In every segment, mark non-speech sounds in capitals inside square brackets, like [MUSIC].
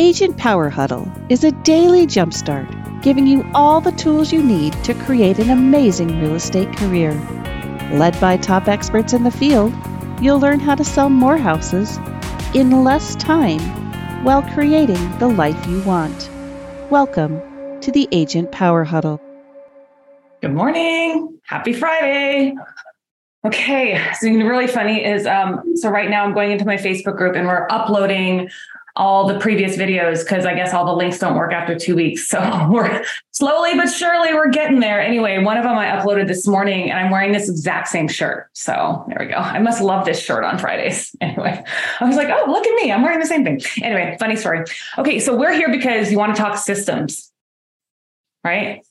Agent Power Huddle is a daily jumpstart giving you all the tools you need to create an amazing real estate career. Led by top experts in the field, you'll learn how to sell more houses in less time while creating the life you want. Welcome to the Agent Power Huddle. Good morning. Happy Friday. Okay, so really funny is um, so right now I'm going into my Facebook group and we're uploading all the previous videos because I guess all the links don't work after two weeks. So [LAUGHS] we're slowly but surely we're getting there. Anyway, one of them I uploaded this morning and I'm wearing this exact same shirt. So there we go. I must love this shirt on Fridays. [LAUGHS] Anyway, I was like, oh, look at me. I'm wearing the same thing. Anyway, funny story. Okay, so we're here because you want to talk systems, right?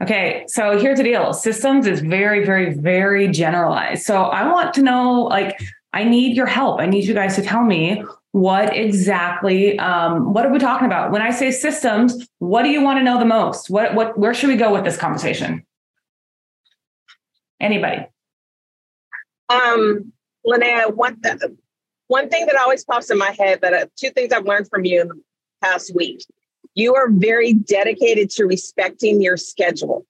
Okay, so here's the deal. Systems is very, very, very generalized. So I want to know, like, I need your help. I need you guys to tell me what exactly um, what are we talking about? When i say systems what do you want to know the most? What what where should we go with this conversation? Anybody? Um Linnea, one, one thing that always pops in my head that uh, two things i've learned from you in the past week. You are very dedicated to respecting your schedule.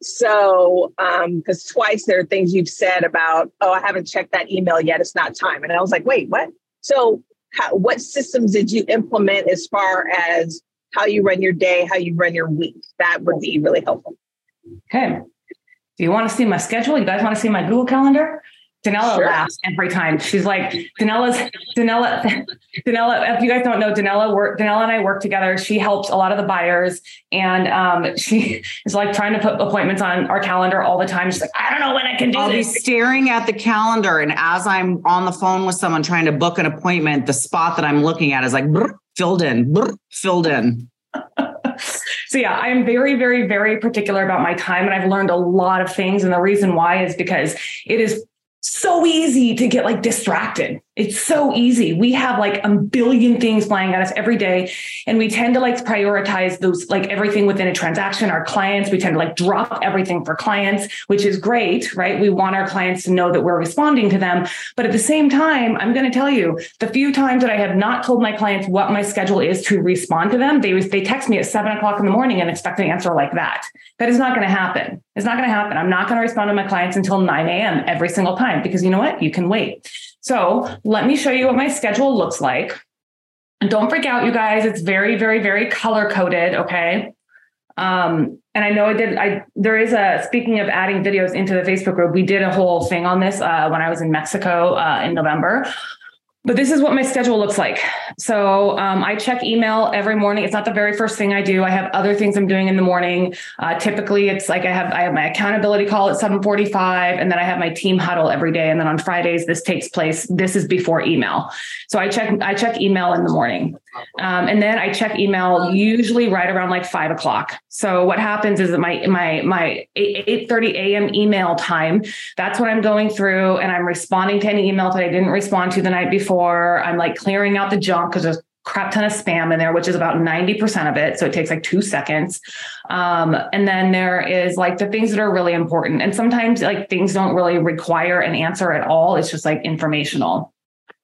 So because um, twice there are things you've said about oh i haven't checked that email yet it's not time. And i was like wait what so, how, what systems did you implement as far as how you run your day, how you run your week? That would be really helpful. Okay. Do you want to see my schedule? You guys want to see my Google Calendar? Danella sure. laughs every time. She's like, Danella's Danella, [LAUGHS] Danella. If you guys don't know, Danella work, Danella and I work together. She helps a lot of the buyers, and um, she [LAUGHS] is like trying to put appointments on our calendar all the time. She's like, I don't know when I can do I'll this. be staring at the calendar, and as I'm on the phone with someone trying to book an appointment, the spot that I'm looking at is like brr, filled in, brr, filled in. [LAUGHS] so yeah, I am very, very, very particular about my time, and I've learned a lot of things. And the reason why is because it is so easy to get like distracted. It's so easy. We have like a billion things flying at us every day. And we tend to like prioritize those, like everything within a transaction. Our clients, we tend to like drop everything for clients, which is great, right? We want our clients to know that we're responding to them. But at the same time, I'm going to tell you the few times that I have not told my clients what my schedule is to respond to them, they, they text me at seven o'clock in the morning and expect an answer like that. That is not going to happen. It's not going to happen. I'm not going to respond to my clients until 9 a.m. every single time because you know what? You can wait. So let me show you what my schedule looks like. And don't freak out, you guys. It's very, very, very color coded. Okay. Um, and I know I did. I there is a speaking of adding videos into the Facebook group. We did a whole thing on this uh, when I was in Mexico uh, in November. But this is what my schedule looks like. So um, I check email every morning. It's not the very first thing I do. I have other things I'm doing in the morning. Uh, typically, it's like I have I have my accountability call at 7:45, and then I have my team huddle every day. And then on Fridays, this takes place. This is before email. So I check I check email in the morning, um, and then I check email usually right around like five o'clock. So what happens is that my my my 8 30 a.m. email time. That's what I'm going through, and I'm responding to any email that I didn't respond to the night before I'm like clearing out the junk because there's crap ton of spam in there, which is about 90% of it. So it takes like two seconds. Um, and then there is like the things that are really important. And sometimes like things don't really require an answer at all. It's just like informational.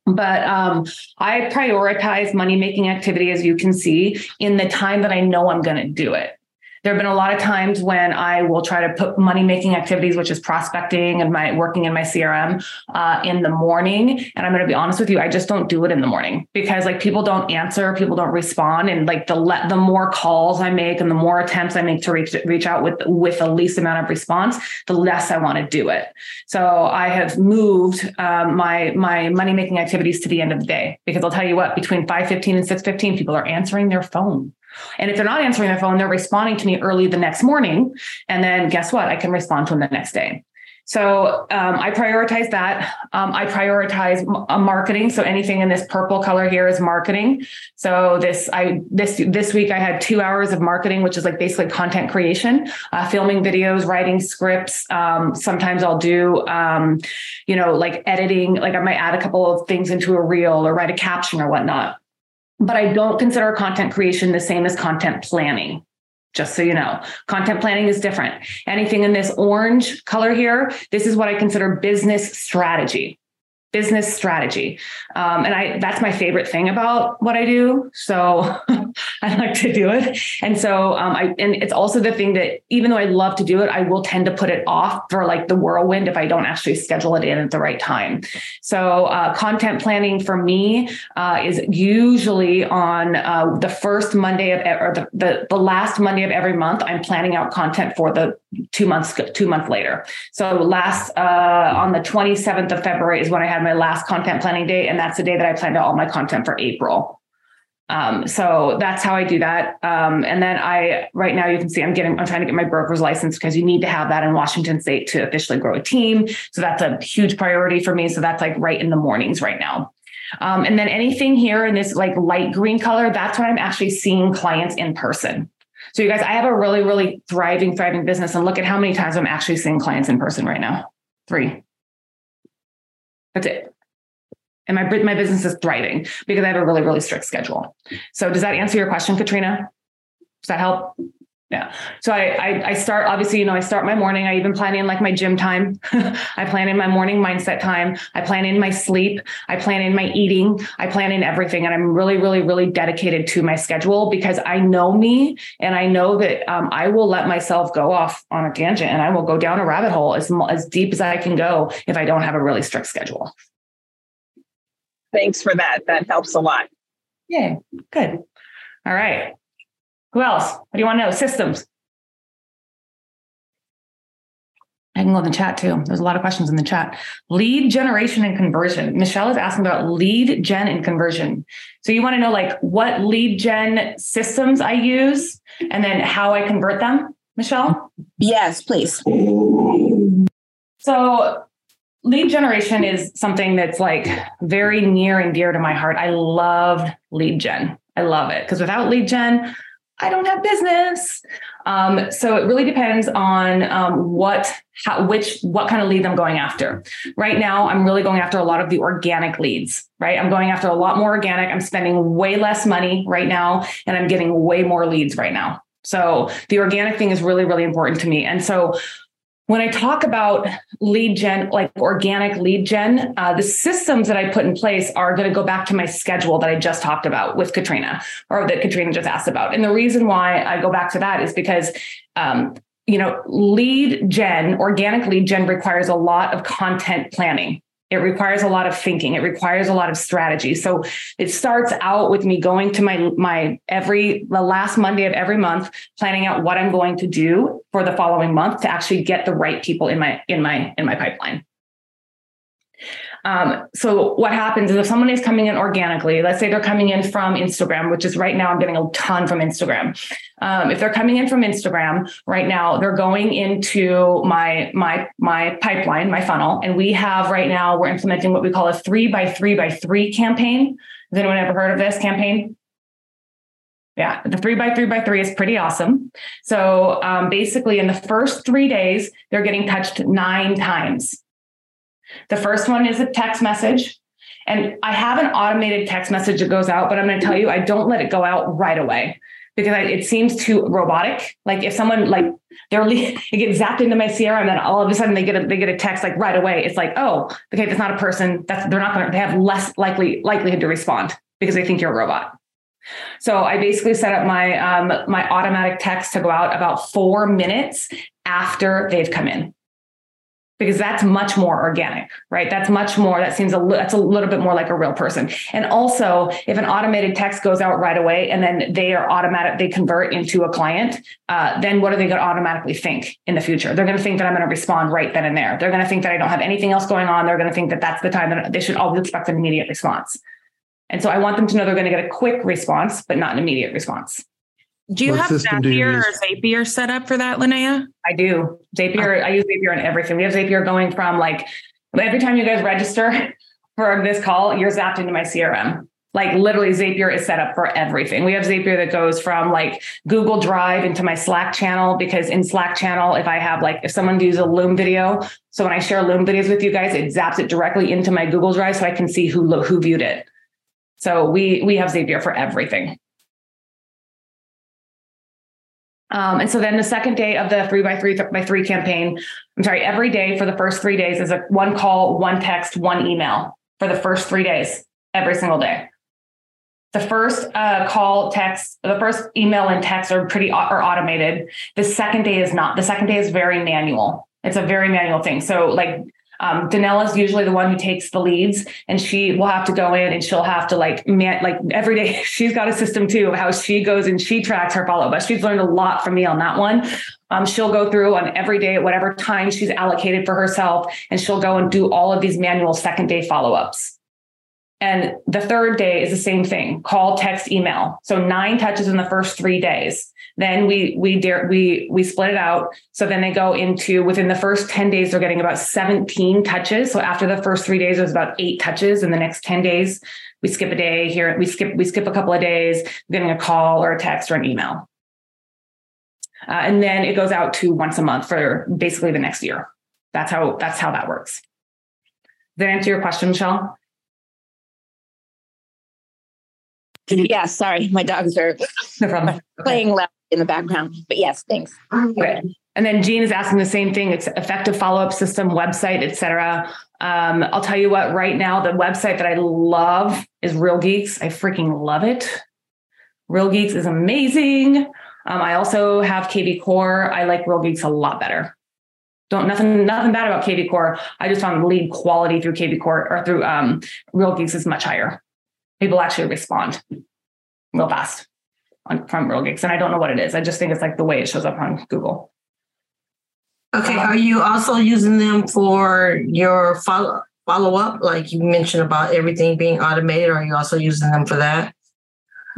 But um, I prioritize money making activity, as you can see, in the time that I know I'm going to do it there have been a lot of times when I will try to put money making activities, which is prospecting and my working in my CRM uh, in the morning. And I'm going to be honest with you, I just don't do it in the morning because like people don't answer, people don't respond, and like the le- the more calls I make and the more attempts I make to reach reach out with with the least amount of response, the less I want to do it. So I have moved um, my my money making activities to the end of the day because I'll tell you what, between 5:15 and 6:15, people are answering their phone. And if they're not answering their phone, they're responding to me early the next morning. And then guess what? I can respond to them the next day. So um, I prioritize that. Um, I prioritize uh, marketing. So anything in this purple color here is marketing. So this I this this week I had two hours of marketing, which is like basically content creation, uh, filming videos, writing scripts. Um, sometimes I'll do um, you know like editing. Like I might add a couple of things into a reel or write a caption or whatnot but I don't consider content creation the same as content planning. Just so you know, content planning is different. Anything in this orange color here, this is what I consider business strategy. Business strategy. Um, and I that's my favorite thing about what I do. So [LAUGHS] I like to do it. And so um, I and it's also the thing that even though I love to do it, I will tend to put it off for like the whirlwind if I don't actually schedule it in at the right time. So uh, content planning for me uh, is usually on uh, the first Monday of or the, the the last Monday of every month. I'm planning out content for the two months two months later. So last uh, on the 27th of February is when I had my last content planning day, and that's the day that I planned out all my content for April. Um, so that's how I do that. Um, and then I, right now, you can see I'm getting, I'm trying to get my broker's license because you need to have that in Washington State to officially grow a team. So that's a huge priority for me. So that's like right in the mornings right now. Um, and then anything here in this like light green color, that's when I'm actually seeing clients in person. So you guys, I have a really, really thriving, thriving business. And look at how many times I'm actually seeing clients in person right now. Three. That's it. And my, my business is thriving because I have a really, really strict schedule. So does that answer your question, Katrina? Does that help? Yeah. So I, I, I start obviously, you know, I start my morning. I even plan in like my gym time. [LAUGHS] I plan in my morning mindset time. I plan in my sleep. I plan in my eating. I plan in everything, and I'm really, really, really dedicated to my schedule because I know me, and I know that um, I will let myself go off on a tangent, and I will go down a rabbit hole as as deep as I can go if I don't have a really strict schedule. Thanks for that. That helps a lot. Yeah. Good. All right. Who else? What do you want to know? Systems. I can go in the chat too. There's a lot of questions in the chat. Lead generation and conversion. Michelle is asking about lead gen and conversion. So you want to know like what lead gen systems I use and then how I convert them, Michelle? Yes, please. So lead generation is something that's like very near and dear to my heart. I love lead gen. I love it because without lead gen, I don't have business. Um, so it really depends on um, what, how, which, what kind of lead I'm going after. Right now, I'm really going after a lot of the organic leads. Right, I'm going after a lot more organic. I'm spending way less money right now, and I'm getting way more leads right now. So the organic thing is really, really important to me. And so when I talk about lead gen, like organic lead gen, uh, the systems that I put in place are going to go back to my schedule that I just talked about with Katrina, or that Katrina just asked about. And the reason why I go back to that is because, um, you know, lead gen, organic lead gen requires a lot of content planning. It requires a lot of thinking. It requires a lot of strategy. So it starts out with me going to my my every the last Monday of every month, planning out what I'm going to do for the following month to actually get the right people in my in my in my pipeline. Um, so what happens is if someone is coming in organically, let's say they're coming in from Instagram, which is right now I'm getting a ton from Instagram. Um, if they're coming in from Instagram right now, they're going into my my my pipeline, my funnel, and we have right now we're implementing what we call a three by three by three campaign. Has anyone ever heard of this campaign? Yeah, the three by three by three is pretty awesome. So um, basically, in the first three days, they're getting touched nine times. The first one is a text message. And I have an automated text message that goes out, but I'm going to tell you, I don't let it go out right away because I, it seems too robotic. Like if someone like they're it [LAUGHS] gets zapped into my CRM, and then all of a sudden they get a they get a text like right away. It's like, oh, okay, that's not a person. That's they're not going to. They have less likely likelihood to respond because they think you're a robot. So I basically set up my um, my automatic text to go out about four minutes after they've come in because that's much more organic, right? That's much more, that seems a little, that's a little bit more like a real person. And also if an automated text goes out right away and then they are automatic, they convert into a client, uh, then what are they going to automatically think in the future? They're going to think that I'm going to respond right then and there. They're going to think that I don't have anything else going on. They're going to think that that's the time that they should always expect an immediate response. And so I want them to know they're going to get a quick response, but not an immediate response. Do you what have Zapier or Zapier set up for that, Linnea? I do. Zapier, I use Zapier in everything. We have Zapier going from like every time you guys register [LAUGHS] for this call, you're zapped into my CRM. Like literally, Zapier is set up for everything. We have Zapier that goes from like Google Drive into my Slack channel because in Slack channel, if I have like if someone views a Loom video, so when I share Loom videos with you guys, it zaps it directly into my Google Drive so I can see who who viewed it. So we we have Zapier for everything. Um, and so then the second day of the three by three by three campaign, I'm sorry, every day for the first three days is a one call, one text, one email. for the first three days, every single day. The first uh, call, text, the first email and text are pretty are automated. The second day is not. The second day is very manual. It's a very manual thing. So like um, Danelle is usually the one who takes the leads, and she will have to go in and she'll have to like man, like every day. [LAUGHS] She's got a system too of how she goes and she tracks her follow. But she's learned a lot from me on that one. Um, she'll go through on every day at whatever time she's allocated for herself, and she'll go and do all of these manual second day follow ups. And the third day is the same thing: call, text, email. So nine touches in the first three days. Then we we dare we we split it out. So then they go into within the first 10 days, they're getting about 17 touches. So after the first three days, there's about eight touches. In the next 10 days, we skip a day here. We skip we skip a couple of days, getting a call or a text or an email. Uh, and then it goes out to once a month for basically the next year. That's how that's how that works. Does that answer your question, Michelle? Yeah, sorry, my dogs are no playing loud in the background. But yes, thanks. And then Jean is asking the same thing. It's effective follow-up system, website, etc. Um, I'll tell you what, right now, the website that I love is Real Geeks. I freaking love it. Real Geeks is amazing. Um, I also have KV Core. I like Real Geeks a lot better. Don't nothing nothing bad about KV Core. I just found lead quality through KV Core or through um, Real Geeks is much higher. People actually respond real fast on, from Real Geeks. And I don't know what it is. I just think it's like the way it shows up on Google. Okay. Um, are you also using them for your follow follow up? Like you mentioned about everything being automated. Are you also using them for that?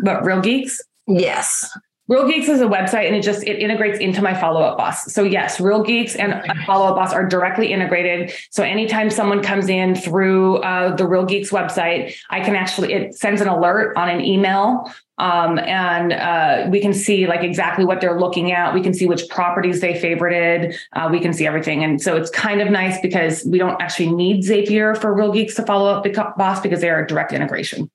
But Real Geeks? Yes. Real Geeks is a website and it just it integrates into my follow up boss. So yes, Real Geeks and follow up boss are directly integrated. So anytime someone comes in through uh, the Real Geeks website, I can actually it sends an alert on an email um, and uh, we can see like exactly what they're looking at. We can see which properties they favorited. Uh, we can see everything. And so it's kind of nice because we don't actually need Zapier for Real Geeks to follow up the boss because they are a direct integration.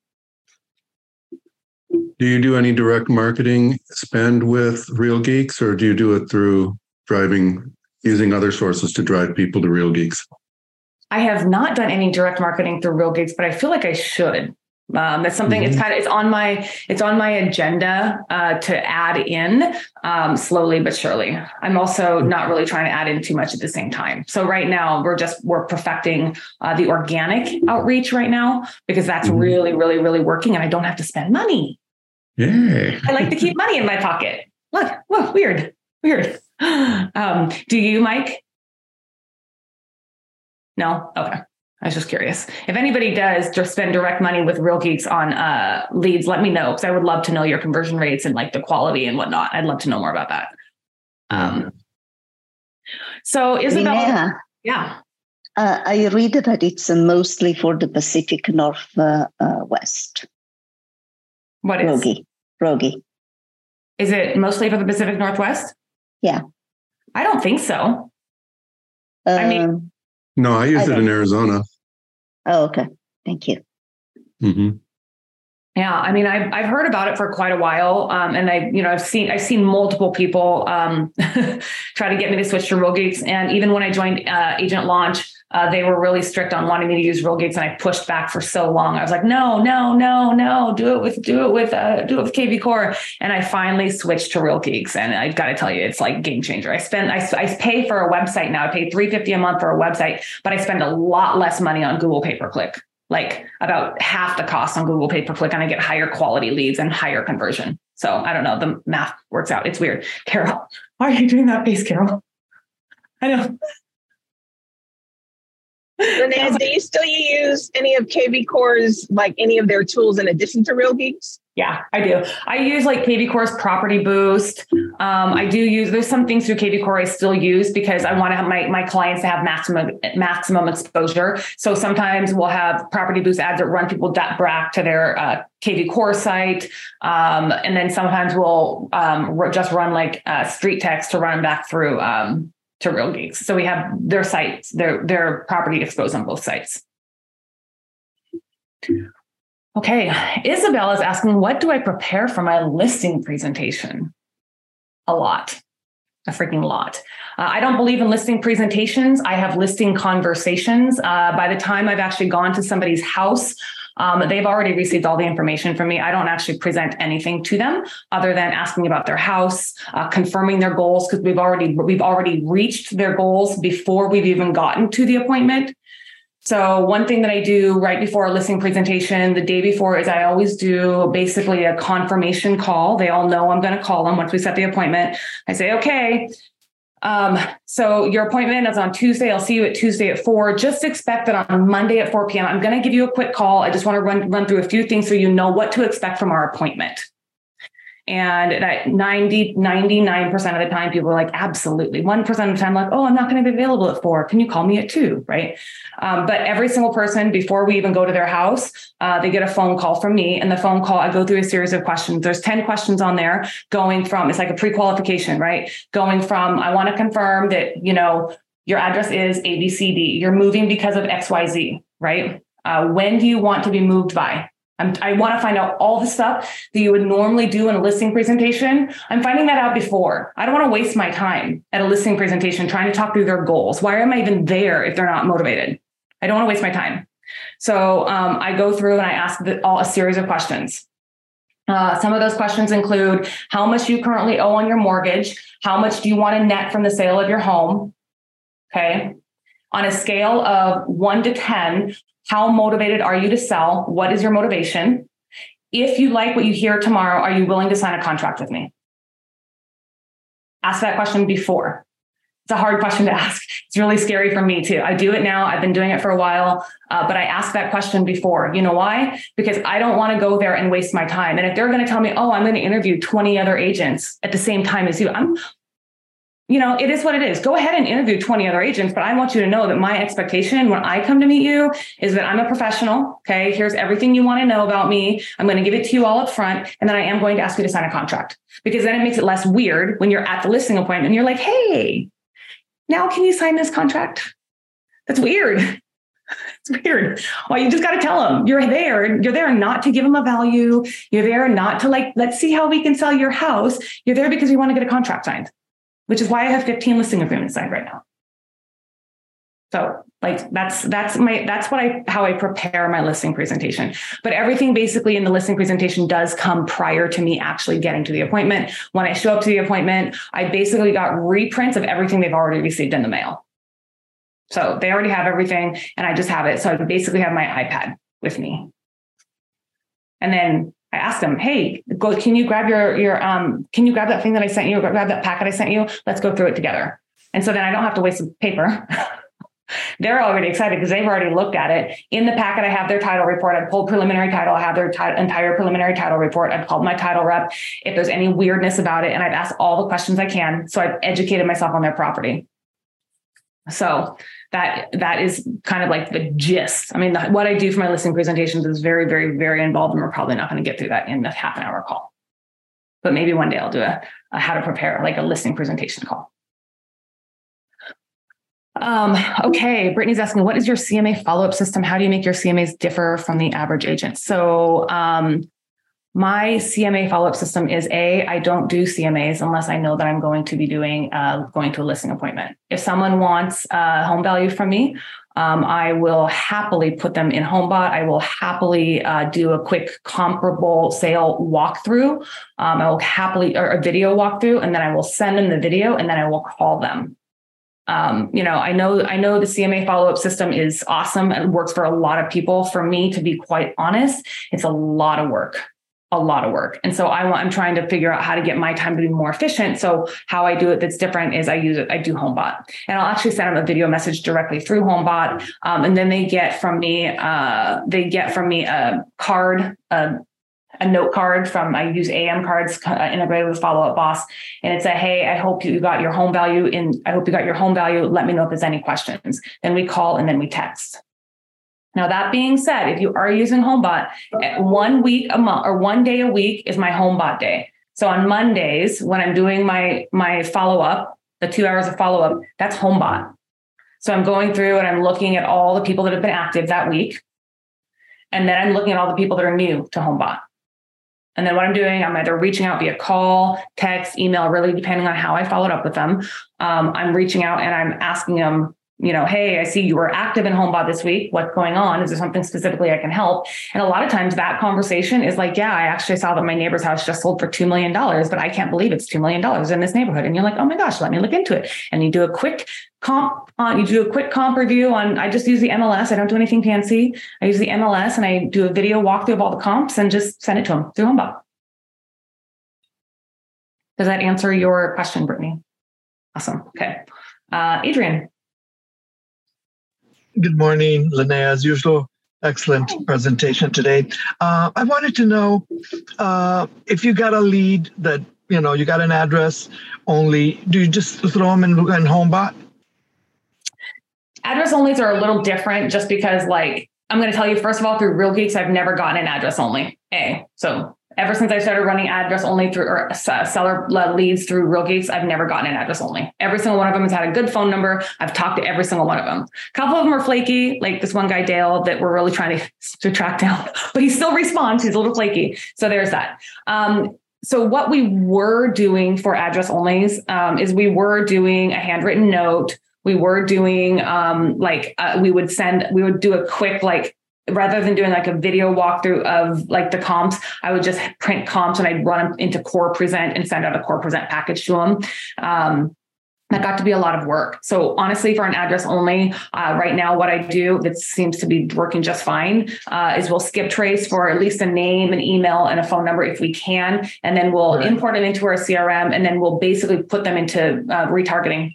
Do you do any direct marketing spend with Real Geeks or do you do it through driving, using other sources to drive people to Real Geeks? I have not done any direct marketing through Real Geeks, but I feel like I should. Um, that's something. Mm-hmm. It's kind of it's on my it's on my agenda uh, to add in um, slowly but surely. I'm also not really trying to add in too much at the same time. So right now we're just we're perfecting uh, the organic outreach right now because that's mm-hmm. really really really working, and I don't have to spend money. Yeah, I like to keep money in my pocket. Look, whoa, weird, weird. [GASPS] Um, do you, Mike? No, okay. I was just curious. If anybody does just spend direct money with Real Geeks on uh, leads, let me know because I would love to know your conversion rates and like the quality and whatnot. I'd love to know more about that. Um, so Isabel, Linnea, yeah, uh, I read that it's uh, mostly for the Pacific Northwest. Uh, what is Rogi? Rogi. Is it mostly for the Pacific Northwest? Yeah. I don't think so. Um, I mean, no, I use I it in Arizona. oh, okay. Thank you. hmm Yeah, I mean, I've I've heard about it for quite a while, um, and I, you know, I've seen I've seen multiple people um, [LAUGHS] try to get me to switch to Real Geeks, and even when I joined uh, Agent Launch, uh, they were really strict on wanting me to use Real Geeks, and I pushed back for so long. I was like, no, no, no, no, do it with do it with uh, do it with KV Core, and I finally switched to Real Geeks, and I've got to tell you, it's like game changer. I spend I, I pay for a website now. I pay three fifty a month for a website, but I spend a lot less money on Google pay per click like about half the cost on Google pay per click and I get higher quality leads and higher conversion. So I don't know. The math works out. It's weird. Carol, [LAUGHS] why are you doing that face, Carol? I know. Linnea, do you still use any of KV Core's, like any of their tools in addition to Real Geeks? Yeah, I do. I use like KV Core's Property Boost. Um, I do use there's some things through KV Core I still use because I want to have my my clients to have maximum maximum exposure. So sometimes we'll have Property Boost ads that run people back to their uh, KV Core site, um, and then sometimes we'll um, just run like uh, street text to run back through um, to Real Geeks. So we have their sites, their their property exposed on both sites. Okay, Isabel is asking, what do I prepare for my listing presentation? A lot. a freaking lot. Uh, I don't believe in listing presentations. I have listing conversations. Uh, by the time I've actually gone to somebody's house, um, they've already received all the information from me. I don't actually present anything to them other than asking about their house, uh, confirming their goals because we've already we've already reached their goals before we've even gotten to the appointment. So one thing that I do right before a listing presentation, the day before, is I always do basically a confirmation call. They all know I'm going to call them once we set the appointment. I say, okay, um, so your appointment is on Tuesday. I'll see you at Tuesday at four. Just expect that on Monday at 4 p.m. I'm going to give you a quick call. I just want to run run through a few things so you know what to expect from our appointment. And that 90, 99% of the time, people are like, absolutely. 1% of the time, like, oh, I'm not going to be available at four. Can you call me at two? Right. Um, but every single person, before we even go to their house, uh, they get a phone call from me. And the phone call, I go through a series of questions. There's 10 questions on there going from, it's like a pre qualification, right? Going from, I want to confirm that, you know, your address is ABCD. You're moving because of XYZ, right? Uh, when do you want to be moved by? I'm, i want to find out all the stuff that you would normally do in a listing presentation. I'm finding that out before. I don't want to waste my time at a listing presentation trying to talk through their goals. Why am I even there if they're not motivated? I don't want to waste my time. So um, I go through and I ask the, all a series of questions. Uh, some of those questions include how much you currently owe on your mortgage, how much do you want to net from the sale of your home? Okay. On a scale of one to 10, how motivated are you to sell? What is your motivation? If you like what you hear tomorrow, are you willing to sign a contract with me? Ask that question before. It's a hard question to ask. It's really scary for me too. I do it now. I've been doing it for a while, uh, but I ask that question before. You know why? Because I don't want to go there and waste my time. And if they're going to tell me, oh, I'm going to interview 20 other agents at the same time as you, I'm you know, it is what it is. Go ahead and interview 20 other agents, but I want you to know that my expectation when I come to meet you is that I'm a professional. Okay. Here's everything you want to know about me. I'm going to give it to you all up front. And then I am going to ask you to sign a contract because then it makes it less weird when you're at the listing appointment and you're like, Hey, now can you sign this contract? That's weird. [LAUGHS] It's weird. Well, you just got to tell them you're there. You're there not to give them a value. You're there not to like, let's see how we can sell your house. You're there because you want to get a contract signed which is why I have 15 listing agreements signed right now. So like that's that's my that's what I how I prepare my listing presentation. But everything basically in the listing presentation does come prior to me actually getting to the appointment. When I show up to the appointment, I basically got reprints of everything they've already received in the mail. So they already have everything and I just have it. So I basically have my iPad with me. And then I asked them, "Hey, go. Can you grab your your um? Can you grab that thing that I sent you? Grab that packet I sent you. Let's go through it together." And so then I don't have to waste paper. [LAUGHS] They're already excited because they've already looked at it. In the packet, I have their title report. I've pulled preliminary title. I have their t- entire preliminary title report. I've called my title rep if there's any weirdness about it, and I've asked all the questions I can. So I've educated myself on their property. So that that is kind of like the gist. I mean, the, what I do for my listing presentations is very, very, very involved, and we're probably not going to get through that in a half an hour call. But maybe one day I'll do a, a how to prepare like a listing presentation call. Um, okay, Brittany's asking, what is your CMA follow-up system? How do you make your CMAs differ from the average agent? So um, my CMA follow-up system is a I don't do CMAs unless I know that I'm going to be doing uh, going to a listing appointment. If someone wants uh, home value from me, um, I will happily put them in HomeBot. I will happily uh, do a quick comparable sale walkthrough. Um, I will happily or a video walkthrough, and then I will send them the video, and then I will call them. Um, you know, I know I know the CMA follow-up system is awesome and works for a lot of people. For me, to be quite honest, it's a lot of work a lot of work. And so I want, I'm trying to figure out how to get my time to be more efficient. So how I do it that's different is I use it, I do HomeBot and I'll actually send them a video message directly through HomeBot. Um, and then they get from me, uh, they get from me a card, a, a note card from, I use AM cards uh, integrated with follow up boss. And it's a, Hey, I hope you got your home value in, I hope you got your home value. Let me know if there's any questions. Then we call and then we text. Now, that being said, if you are using HomeBot, eh, one week a month or one day a week is my HomeBot day. So on Mondays, when I'm doing my my follow up, the two hours of follow up, that's HomeBot. So I'm going through and I'm looking at all the people that have been active that week, and then I'm looking at all the people that are new to HomeBot. And then what I'm doing, I'm either reaching out via call, text, email, really depending on how I followed up with them. Um, I'm reaching out and I'm asking them, you know, hey, I see you were active in HomeBot this week. What's going on? Is there something specifically I can help? And a lot of times that conversation is like, yeah, I actually saw that my neighbor's house just sold for $2 million, but I can't believe it's $2 million in this neighborhood. And you're like, oh my gosh, let me look into it. And you do a quick comp on, you do a quick comp review on, I just use the MLS. I don't do anything fancy. I use the MLS and I do a video walkthrough of all the comps and just send it to them through HomeBot. Does that answer your question, Brittany? Awesome. Okay. Uh, Adrian. Good morning, Linnea. As usual, excellent presentation today. Uh, I wanted to know uh, if you got a lead that you know you got an address only. Do you just throw them in, in HomeBot? Address onlys are a little different, just because like I'm going to tell you first of all through Real Geeks, I've never gotten an address only. A so ever since I started running address only through or seller leads through Real Geeks, I've never gotten an address only. Every single one of them has had a good phone number. I've talked to every single one of them. A couple of them are flaky, like this one guy Dale that we're really trying to, [LAUGHS] to track down, [LAUGHS] but he still responds. He's a little flaky. So there's that. Um, so what we were doing for address onlys um, is we were doing a handwritten note. We were doing um, like uh, we would send, we would do a quick like rather than doing like a video walkthrough of like the comps, I would just print comps and I'd run them into Core Present and send out a Core Present package to them. Um, that got to be a lot of work. So honestly, for an address only, uh, right now, what I do that seems to be working just fine uh, is we'll skip trace for at least a name, an email, and a phone number if we can, and then we'll right. import them into our CRM, and then we'll basically put them into uh, retargeting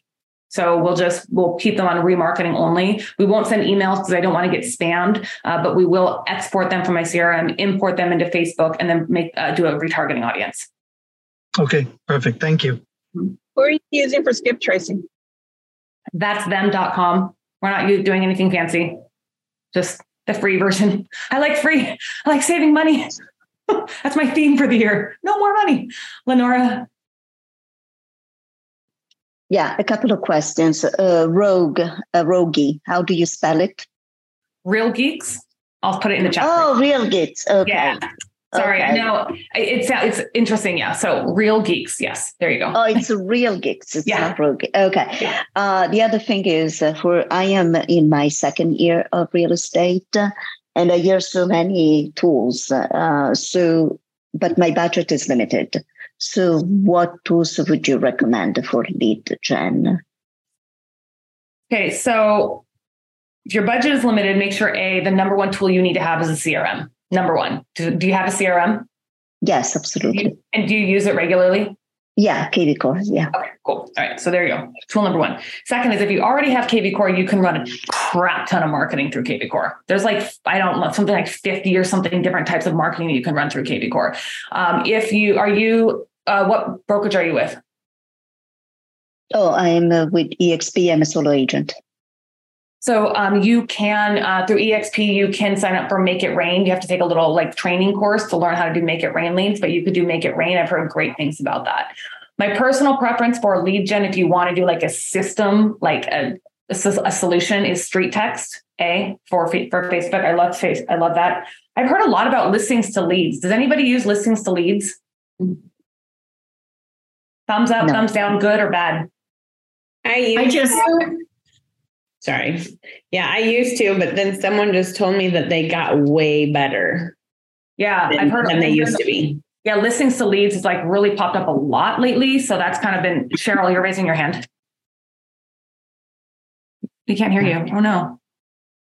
so we'll just we'll keep them on remarketing only. We won't send emails because I don't want to get spammed, uh, but we will export them from my CRM, import them into Facebook, and then make uh, do a retargeting audience. Okay, perfect. Thank you. Who are you using for skip tracing? That's them.com. We're not doing anything fancy, just the free version. I like free. I like saving money. [LAUGHS] That's my theme for the year. No more money. Lenora, yeah, a couple of questions. Uh, rogue, uh, Rogie, how do you spell it? Real Geeks. I'll put it in the chat. Oh, Real Geeks. Okay. Yeah. Sorry, okay. I know it's it's interesting. Yeah. So real geeks. Yes. There you go. Oh, it's real geeks. It's yeah. not rogue. Okay. Yeah. Uh, the other thing is uh, for I am in my second year of real estate, uh, and I use so many tools. Uh, so, but my budget is limited. So, what tools would you recommend for lead gen? Okay, so if your budget is limited, make sure A, the number one tool you need to have is a CRM. Number one. Do, do you have a CRM? Yes, absolutely. And do you use it regularly? Yeah, KV Core. Yeah. Okay, cool. All right. So there you go. Tool number one. Second is if you already have KV Core, you can run a crap ton of marketing through KV Core. There's like, I don't know, something like 50 or something different types of marketing that you can run through KV Core. Um, if you are you uh, what brokerage are you with? Oh, I'm uh, with EXP. I'm a solo agent. So um, you can uh, through EXP you can sign up for Make It Rain. You have to take a little like training course to learn how to do Make It Rain leads, but you could do Make It Rain. I've heard great things about that. My personal preference for lead gen, if you want to do like a system, like a, a, solution, is Street Text. A for for Facebook. I love face. I love that. I've heard a lot about listings to leads. Does anybody use listings to leads? Thumbs up, no. thumbs down, good or bad? I, I just sorry. Yeah, I used to, but then someone just told me that they got way better. Yeah, than, I've heard than they used to be. Yeah, listings to leads has like really popped up a lot lately. So that's kind of been Cheryl, you're raising your hand. We can't hear you. Oh no.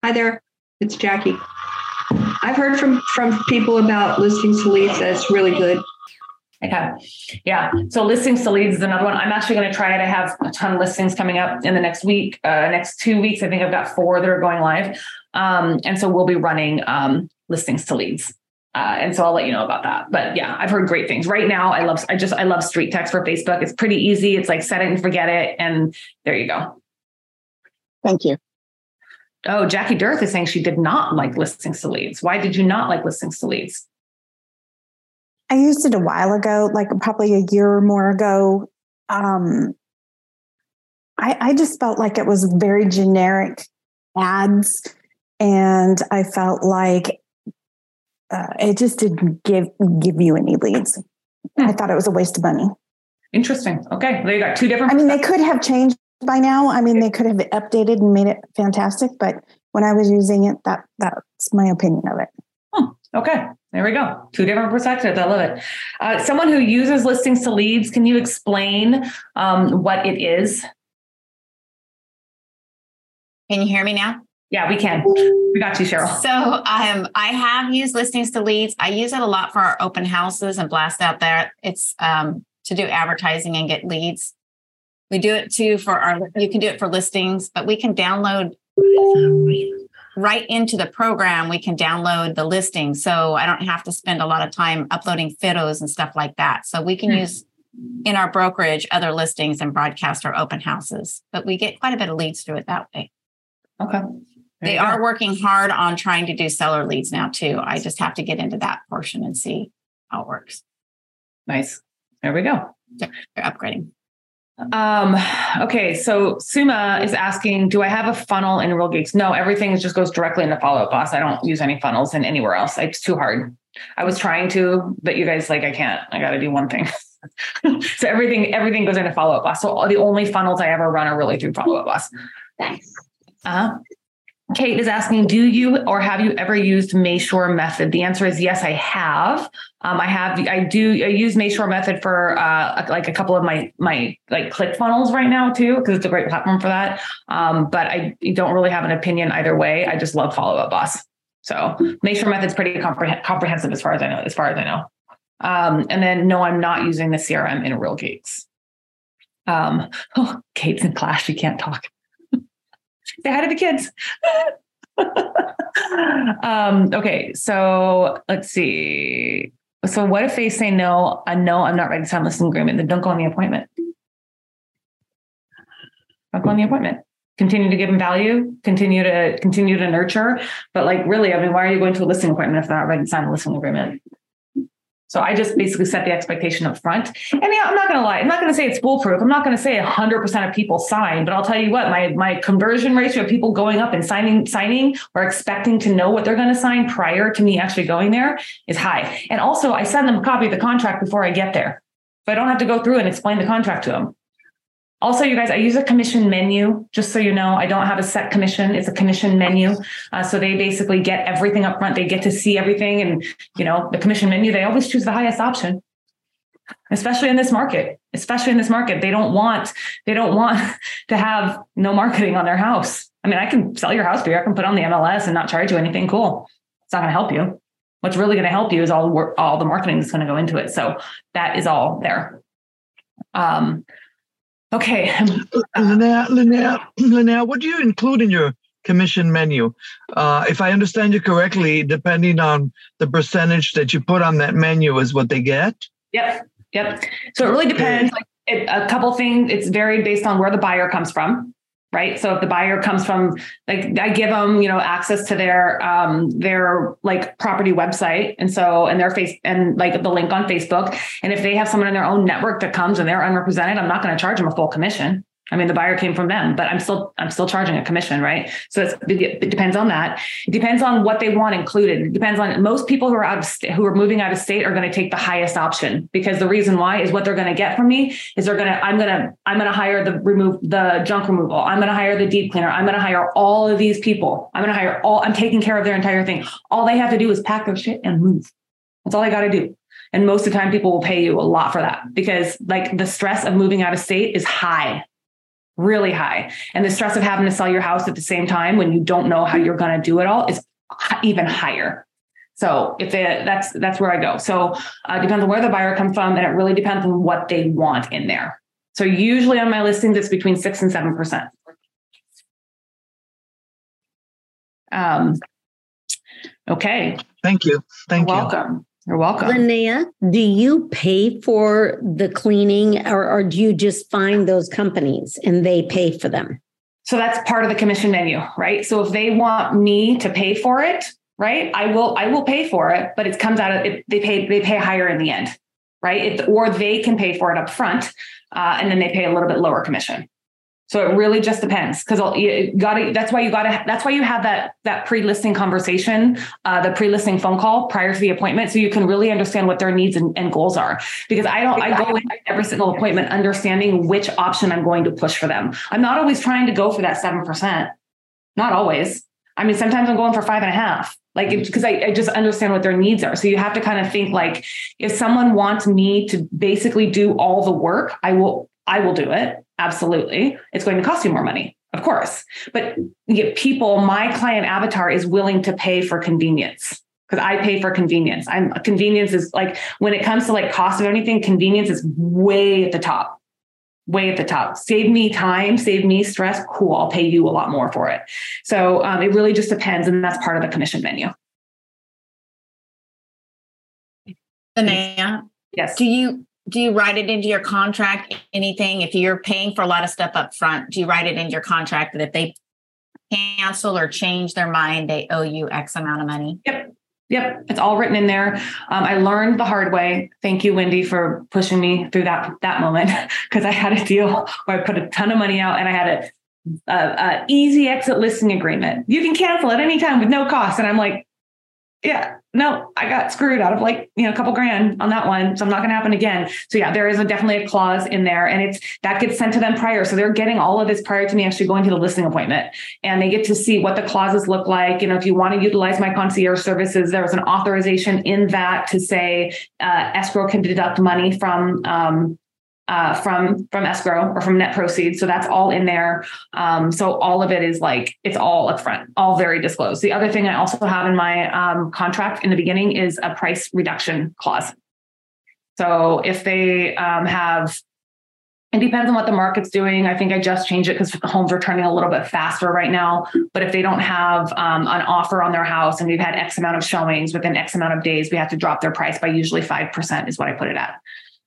Hi there. It's Jackie. I've heard from from people about listings to leads that's really good. Okay. Yeah. So listings to leads is another one. I'm actually going to try it. I have a ton of listings coming up in the next week, uh, next two weeks. I think I've got four that are going live. Um, and so we'll be running um, listings to leads. Uh, and so I'll let you know about that. But yeah, I've heard great things. Right now, I love, I just, I love street text for Facebook. It's pretty easy. It's like set it and forget it. And there you go. Thank you. Oh, Jackie Dirth is saying she did not like listings to leads. Why did you not like listings to leads? I used it a while ago, like probably a year or more ago. Um, I, I just felt like it was very generic ads. And I felt like uh, it just didn't give give you any leads. I thought it was a waste of money. Interesting. Okay, they got two different. I mean, they could have changed by now. I mean, they could have updated and made it fantastic, but when I was using it, that that's my opinion of it. Hmm. Okay, there we go. Two different perspectives. I love it. Uh, someone who uses listings to leads, can you explain um, what it is? Can you hear me now? Yeah, we can. We got you, Cheryl. So um, I have used listings to leads. I use it a lot for our open houses and blast out there. It's um, to do advertising and get leads. We do it too for our, you can do it for listings, but we can download right into the program. We can download the listing. So I don't have to spend a lot of time uploading photos and stuff like that. So we can hmm. use in our brokerage other listings and broadcast our open houses, but we get quite a bit of leads through it that way. Okay. They are working hard on trying to do seller leads now too. I just have to get into that portion and see how it works. Nice. There we go. They're upgrading. Um, okay, so Suma is asking, do I have a funnel in Real Geeks? No, everything just goes directly into Follow Up Boss. I don't use any funnels in anywhere else. It's too hard. I was trying to, but you guys like I can't. I got to do one thing. [LAUGHS] so everything everything goes into Follow Up Boss. So the only funnels I ever run are really through Follow Up Boss. Thanks. Uh, Kate is asking, do you or have you ever used Mayshore method? The answer is yes, I have. Um, I have, I do, I use Mayshore method for uh, like a couple of my, my like click funnels right now too, because it's a great platform for that. Um, but I don't really have an opinion either way. I just love follow up boss. So Mayshore method's pretty compreh- comprehensive as far as I know, as far as I know. Um, and then no, I'm not using the CRM in Real Geeks. Um, [LAUGHS] oh, Kate's in class. She can't talk. Say hi to the kids. [LAUGHS] um, okay, so let's see. So what if they say no, I know I'm not ready to sign listing agreement, then don't go on the appointment. Don't go on the appointment. Continue to give them value, continue to continue to nurture. But like really, I mean, why are you going to a listing appointment if they're not ready to sign a listing agreement? So I just basically set the expectation up front. And yeah, I'm not going to lie. I'm not going to say it's foolproof. I'm not going to say 100% of people sign, but I'll tell you what, my my conversion ratio of people going up and signing signing or expecting to know what they're going to sign prior to me actually going there is high. And also, I send them a copy of the contract before I get there. So I don't have to go through and explain the contract to them. Also, you guys, I use a commission menu, just so you know. I don't have a set commission. It's a commission menu. Uh, so they basically get everything up front. They get to see everything. And, you know, the commission menu, they always choose the highest option, especially in this market, especially in this market. They don't want, they don't want [LAUGHS] to have no marketing on their house. I mean, I can sell your house for you. I can put on the MLS and not charge you anything. Cool. It's not going to help you. What's really going to help you is all the work, all the marketing that's going to go into it. So that is all there. Um, Okay. Linnea, Linnea, Linnea, what do you include in your commission menu? Uh, if I understand you correctly, depending on the percentage that you put on that menu is what they get? Yep. Yep. So it really depends. Like it, a couple things, it's varied based on where the buyer comes from right? So if the buyer comes from like i give them you know access to their um their like property website. And so and their face and like the link on facebook. And if they have someone in their own network that comes and they're unrepresented i'm not going to charge them a full commission I mean, the buyer came from them, but I'm still I'm still charging a commission, right? So it depends on that. It depends on what they want included. It depends on most people who are out of who are moving out of state are going to take the highest option because the reason why is what they're going to get from me is they're going to I'm going to I'm going to hire the remove the junk removal. I'm going to hire the deep cleaner. I'm going to hire all of these people. I'm going to hire all. I'm taking care of their entire thing. All they have to do is pack their shit and move. That's all they got to do. And most of the time, people will pay you a lot for that because like the stress of moving out of state is high really high. And the stress of having to sell your house at the same time when you don't know how you're going to do it all is even higher. So if it, that's that's where I go. So uh, depends on where the buyer comes from, and it really depends on what they want in there. So usually on my listings, it's between six and seven percent. Um, okay. Thank you. Thank you. Welcome. You're welcome. Linnea, do you pay for the cleaning or, or do you just find those companies and they pay for them? So that's part of the commission menu, right? So if they want me to pay for it, right, I will I will pay for it, but it comes out of it, they pay they pay higher in the end, right? It, or they can pay for it up front, uh, and then they pay a little bit lower commission. So it really just depends because you got. That's why you got to. That's why you have that that pre-listing conversation, uh, the pre-listing phone call prior to the appointment, so you can really understand what their needs and, and goals are. Because I don't. I go in every single appointment understanding which option I'm going to push for them. I'm not always trying to go for that seven percent. Not always. I mean, sometimes I'm going for five and a half like because I, I, just understand what their needs are so you have to kind of think like if someone wants me to basically do all the work i will i will do it. Absolutely. It's going to cost you more money. Of course. But people my client avatar is willing to pay for convenience. Because i pay for convenience. I'm convenience is like when it comes to like cost of anything convenience is way at the top. Way at the top. Save me time save me stress. Cool. I'll pay you a lot more for it. So um, it really just depends and that's part of the commission menu. Linnea, yes. Do you do you write it into your contract anything if you're paying for a lot of stuff up front do you write it into your contract that if they cancel or change their mind they owe you x amount of money yep Yep, it's all written in there. Um, I learned the hard way. Thank you, Wendy, for pushing me through that that moment [LAUGHS] because I had a deal where I put a ton of money out and I had a, a, a easy exit listing agreement. You can cancel at any time with no cost, and I'm like, yeah, no, I got screwed out of like, you know, a couple grand on that one. So I'm not going to happen again. So yeah, there is a, definitely a clause in there and it's that gets sent to them prior. So they're getting all of this prior to me actually going to the listing appointment and they get to see what the clauses look like. You know, if you want to utilize my concierge services, there's an authorization in that to say uh, escrow can deduct money from um, uh, from from escrow or from net proceeds. So that's all in there. Um, so all of it is like it's all upfront, all very disclosed. The other thing I also have in my um, contract in the beginning is a price reduction clause. So if they um, have, it depends on what the market's doing. I think I just changed it because the homes are turning a little bit faster right now. But if they don't have um, an offer on their house and we've had X amount of showings within X amount of days, we have to drop their price by usually five percent is what I put it at.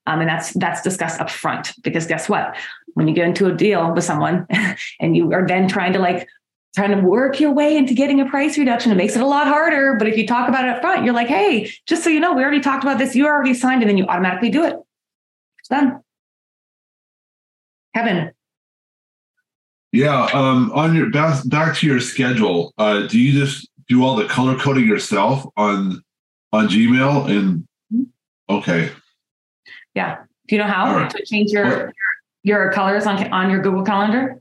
Um, and that's that's discussed up front because guess what? When you get into a deal with someone [LAUGHS] and you are then trying to like trying to work your way into getting a price reduction, it makes it a lot harder. But if you talk about it up front, you're like, hey, just so you know, we already talked about this, you already signed, and then you automatically do it. It's done. Kevin. Yeah, um, on your back back to your schedule, uh, do you just do all the color coding yourself on on Gmail? And mm-hmm. okay, yeah. Do you know how right. to change your, your, your colors on on your Google Calendar?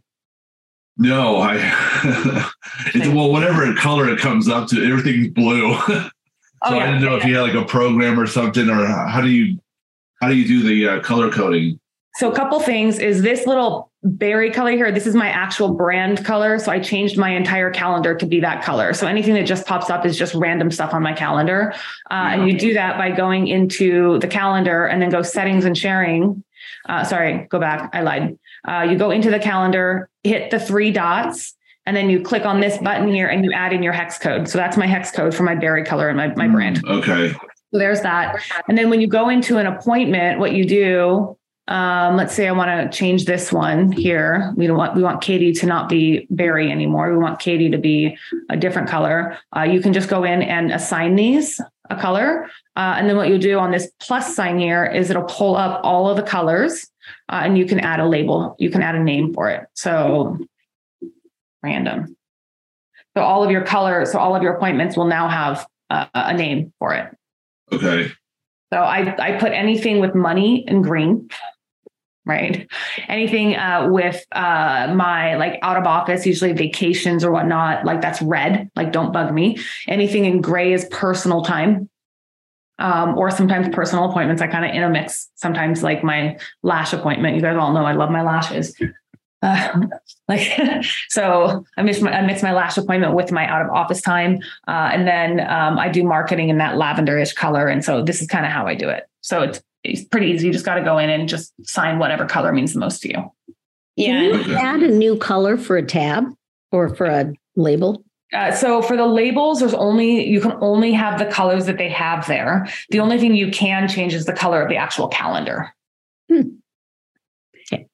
No, I. [LAUGHS] it's, well, whatever color it comes up to, everything's blue. [LAUGHS] so oh, yeah. I didn't know yeah. if you had like a program or something, or how do you how do you do the uh, color coding? So a couple things is this little berry color here. This is my actual brand color. So I changed my entire calendar to be that color. So anything that just pops up is just random stuff on my calendar. Uh, and you do that by going into the calendar and then go settings and sharing. Uh, sorry, go back. I lied. Uh, you go into the calendar, hit the three dots, and then you click on this button here and you add in your hex code. So that's my hex code for my berry color and my, my brand. Okay. So there's that. And then when you go into an appointment, what you do um, let's say I want to change this one here. We don't want we want Katie to not be berry anymore. We want Katie to be a different color. Uh, you can just go in and assign these a color, uh, and then what you'll do on this plus sign here is it'll pull up all of the colors, uh, and you can add a label. You can add a name for it. So random. So all of your colors, so all of your appointments will now have a name for it. Okay. So I I put anything with money in green right? Anything uh, with uh, my like out of office, usually vacations or whatnot, like that's red, like don't bug me. Anything in gray is personal time. Um, or sometimes personal appointments. I kind of intermix sometimes like my lash appointment. You guys all know I love my lashes. Uh, [LAUGHS] like [LAUGHS] so I mix my I mix my lash appointment with my out of office time. Uh, and then um, I do marketing in that lavenderish color. And so this is kind of how I do it. So it's it's pretty easy. You just got to go in and just sign whatever color means the most to you. Yeah. Can you add a new color for a tab or for a label? Uh, so for the labels, there's only you can only have the colors that they have there. The only thing you can change is the color of the actual calendar. Hmm. Okay.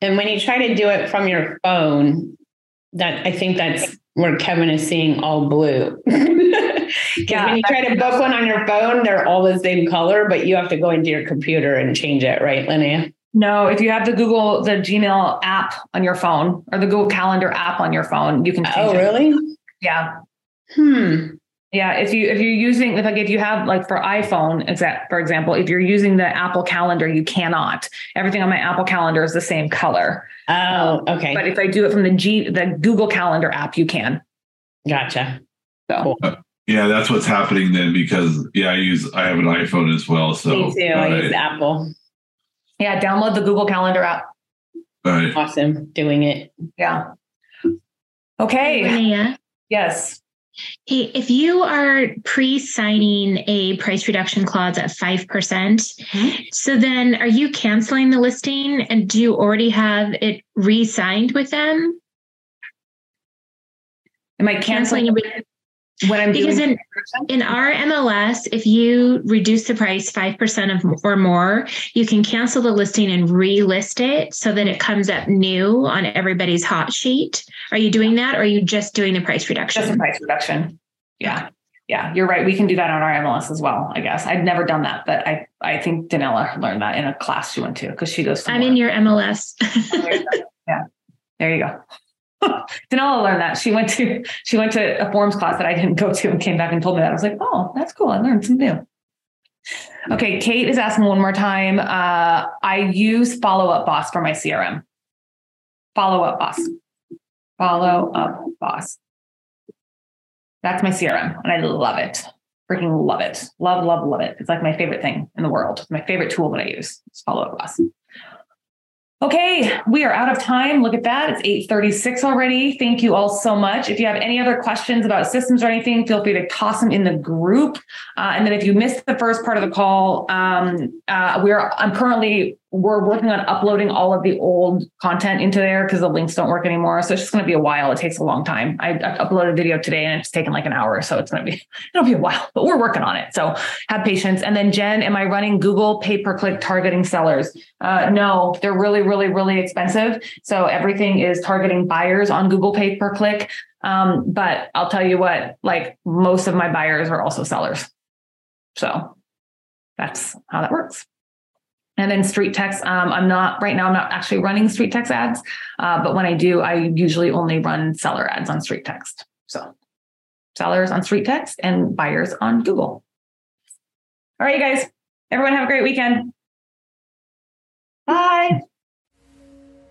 And when you try to do it from your phone, that I think that's where Kevin is seeing all blue. [LAUGHS] [LAUGHS] yeah, when you try to book one on your phone, they're all the same color, but you have to go into your computer and change it, right, Linnea? No, if you have the Google, the Gmail app on your phone or the Google Calendar app on your phone, you can change Oh, it. really? Yeah. Hmm. Yeah. If you if you're using if like if you have like for iPhone, exact for example, if you're using the Apple Calendar, you cannot. Everything on my Apple Calendar is the same color. Oh, okay. But if I do it from the G the Google Calendar app, you can. Gotcha. So Yeah, that's what's happening then because yeah, I use I have an iPhone as well. So Me too. I all use. Apple. yeah, download the Google Calendar app. All right. Awesome. Doing it. Yeah. Okay. Linnea, Yes. hey, if you are pre-signing a price reduction clause at 5%, percent mm-hmm. so then are you canceling the listing and do you already have it re-signed with them? Am I canceling when I'm because doing in, in our MLS, if you reduce the price 5% of, or more, you can cancel the listing and relist it so that it comes up new on everybody's hot sheet. Are you doing that or are you just doing the price reduction? Just a price reduction. Yeah. Yeah, you're right. We can do that on our MLS as well, I guess. I've never done that, but I, I think Danella learned that in a class she went to because she goes to I'm in your MLS. [LAUGHS] yeah. There you go. Danella learned that. She went to she went to a forms class that I didn't go to and came back and told me that. I was like, oh, that's cool. I learned something new. Okay, Kate is asking one more time. Uh, I use Follow Up Boss for my CRM. Follow Up Boss. Follow Up Boss. That's my CRM, and I love it. Freaking love it. Love, love, love it. It's like my favorite thing in the world. My favorite tool that I use. It's Follow Up Boss. Okay, we are out of time. Look at that. It's 8:36 already. Thank you all so much. If you have any other questions about systems or anything, feel free to toss them in the group. Uh, and then if you missed the first part of the call, um, uh, we're I'm currently we're working on uploading all of the old content into there because the links don't work anymore. So it's just going to be a while. It takes a long time. I, uploaded a video today and it's taken like an hour, so it's going to be [LAUGHS] it'll be a while, but we're working on it. So have patience. And then Jen, am I running Google pay per click targeting sellers? Uh, no, they're really, really, really expensive. So everything is targeting buyers on Google pay per click. Um, but I'll tell you what, like most of my buyers are also sellers. So that's how that works. And then street text, um, I'm not right now, I'm not actually running street text ads. Uh, but when I do, I usually only run seller ads on street text. So sellers on street text and buyers on Google. All right, you guys, everyone have a great weekend. Bye.